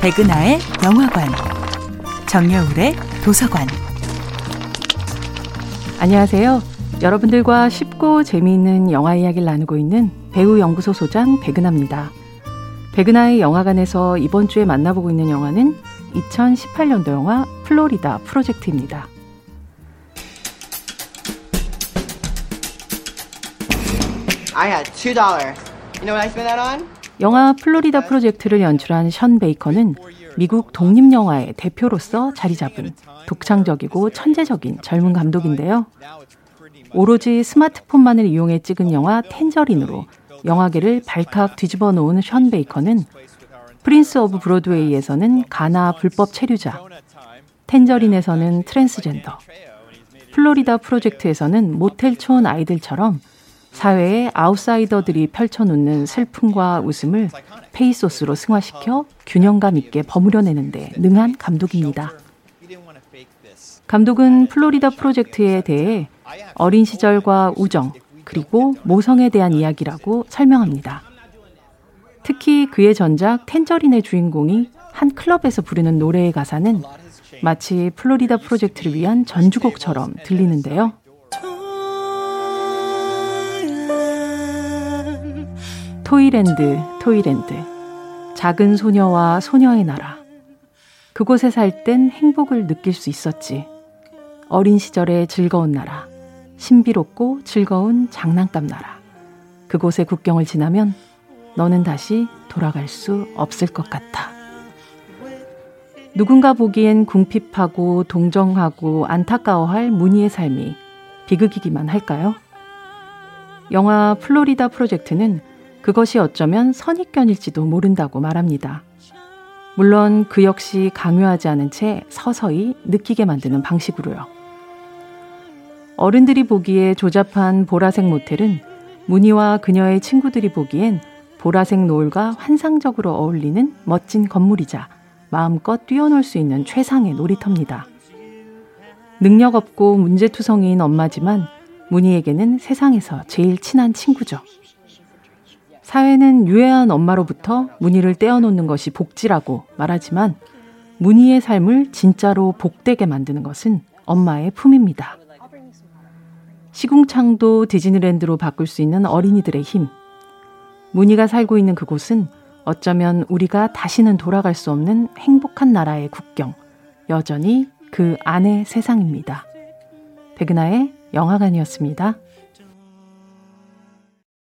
백은하의 영화관, 정여울의 도서관. 안녕하세요. 여러분들과 쉽고 재미있는 영화 이야기를 나누고 있는 배우 연구소 소장 백은하입니다. 백은하의 영화관에서 이번 주에 만나보고 있는 영화는 2018년도 영화 플로리다 프로젝트입니다. I had two dollars. You know what I spent that on? 영화 플로리다 프로젝트를 연출한 션 베이커는 미국 독립 영화의 대표로서 자리 잡은 독창적이고 천재적인 젊은 감독인데요. 오로지 스마트폰만을 이용해 찍은 영화 텐저린으로 영화계를 발칵 뒤집어 놓은 션 베이커는 프린스 오브 브로드웨이에서는 가나 불법 체류자, 텐저린에서는 트랜스젠더, 플로리다 프로젝트에서는 모텔촌 아이들처럼 사회의 아웃사이더들이 펼쳐놓는 슬픔과 웃음을 페이소스로 승화시켜 균형감 있게 버무려내는데 능한 감독입니다. 감독은 플로리다 프로젝트에 대해 어린 시절과 우정, 그리고 모성에 대한 이야기라고 설명합니다. 특히 그의 전작 텐저린의 주인공이 한 클럽에서 부르는 노래의 가사는 마치 플로리다 프로젝트를 위한 전주곡처럼 들리는데요. 토이랜드, 토이랜드. 작은 소녀와 소녀의 나라. 그곳에 살 땐 행복을 느낄 수 있었지. 어린 시절의 즐거운 나라. 신비롭고 즐거운 장난감 나라. 그곳의 국경을 지나면 너는 다시 돌아갈 수 없을 것 같아. 누군가 보기엔 궁핍하고 동정하고 안타까워할 무늬의 삶이 비극이기만 할까요? 영화 플로리다 프로젝트는 그것이 어쩌면 선입견일지도 모른다고 말합니다. 물론 그 역시 강요하지 않은 채 서서히 느끼게 만드는 방식으로요. 어른들이 보기에 조잡한 보라색 모텔은 무늬와 그녀의 친구들이 보기엔 보라색 노을과 환상적으로 어울리는 멋진 건물이자 마음껏 뛰어놀 수 있는 최상의 놀이터입니다. 능력 없고 문제투성이인 엄마지만 무늬에게는 세상에서 제일 친한 친구죠. 사회는 유해한 엄마로부터 무늬를 떼어놓는 것이 복지라고 말하지만 무늬의 삶을 진짜로 복되게 만드는 것은 엄마의 품입니다. 시궁창도 디즈니랜드로 바꿀 수 있는 어린이들의 힘. 무늬가 살고 있는 그곳은 어쩌면 우리가 다시는 돌아갈 수 없는 행복한 나라의 국경, 여전히 그 안의 세상입니다. 백은하의 영화관이었습니다.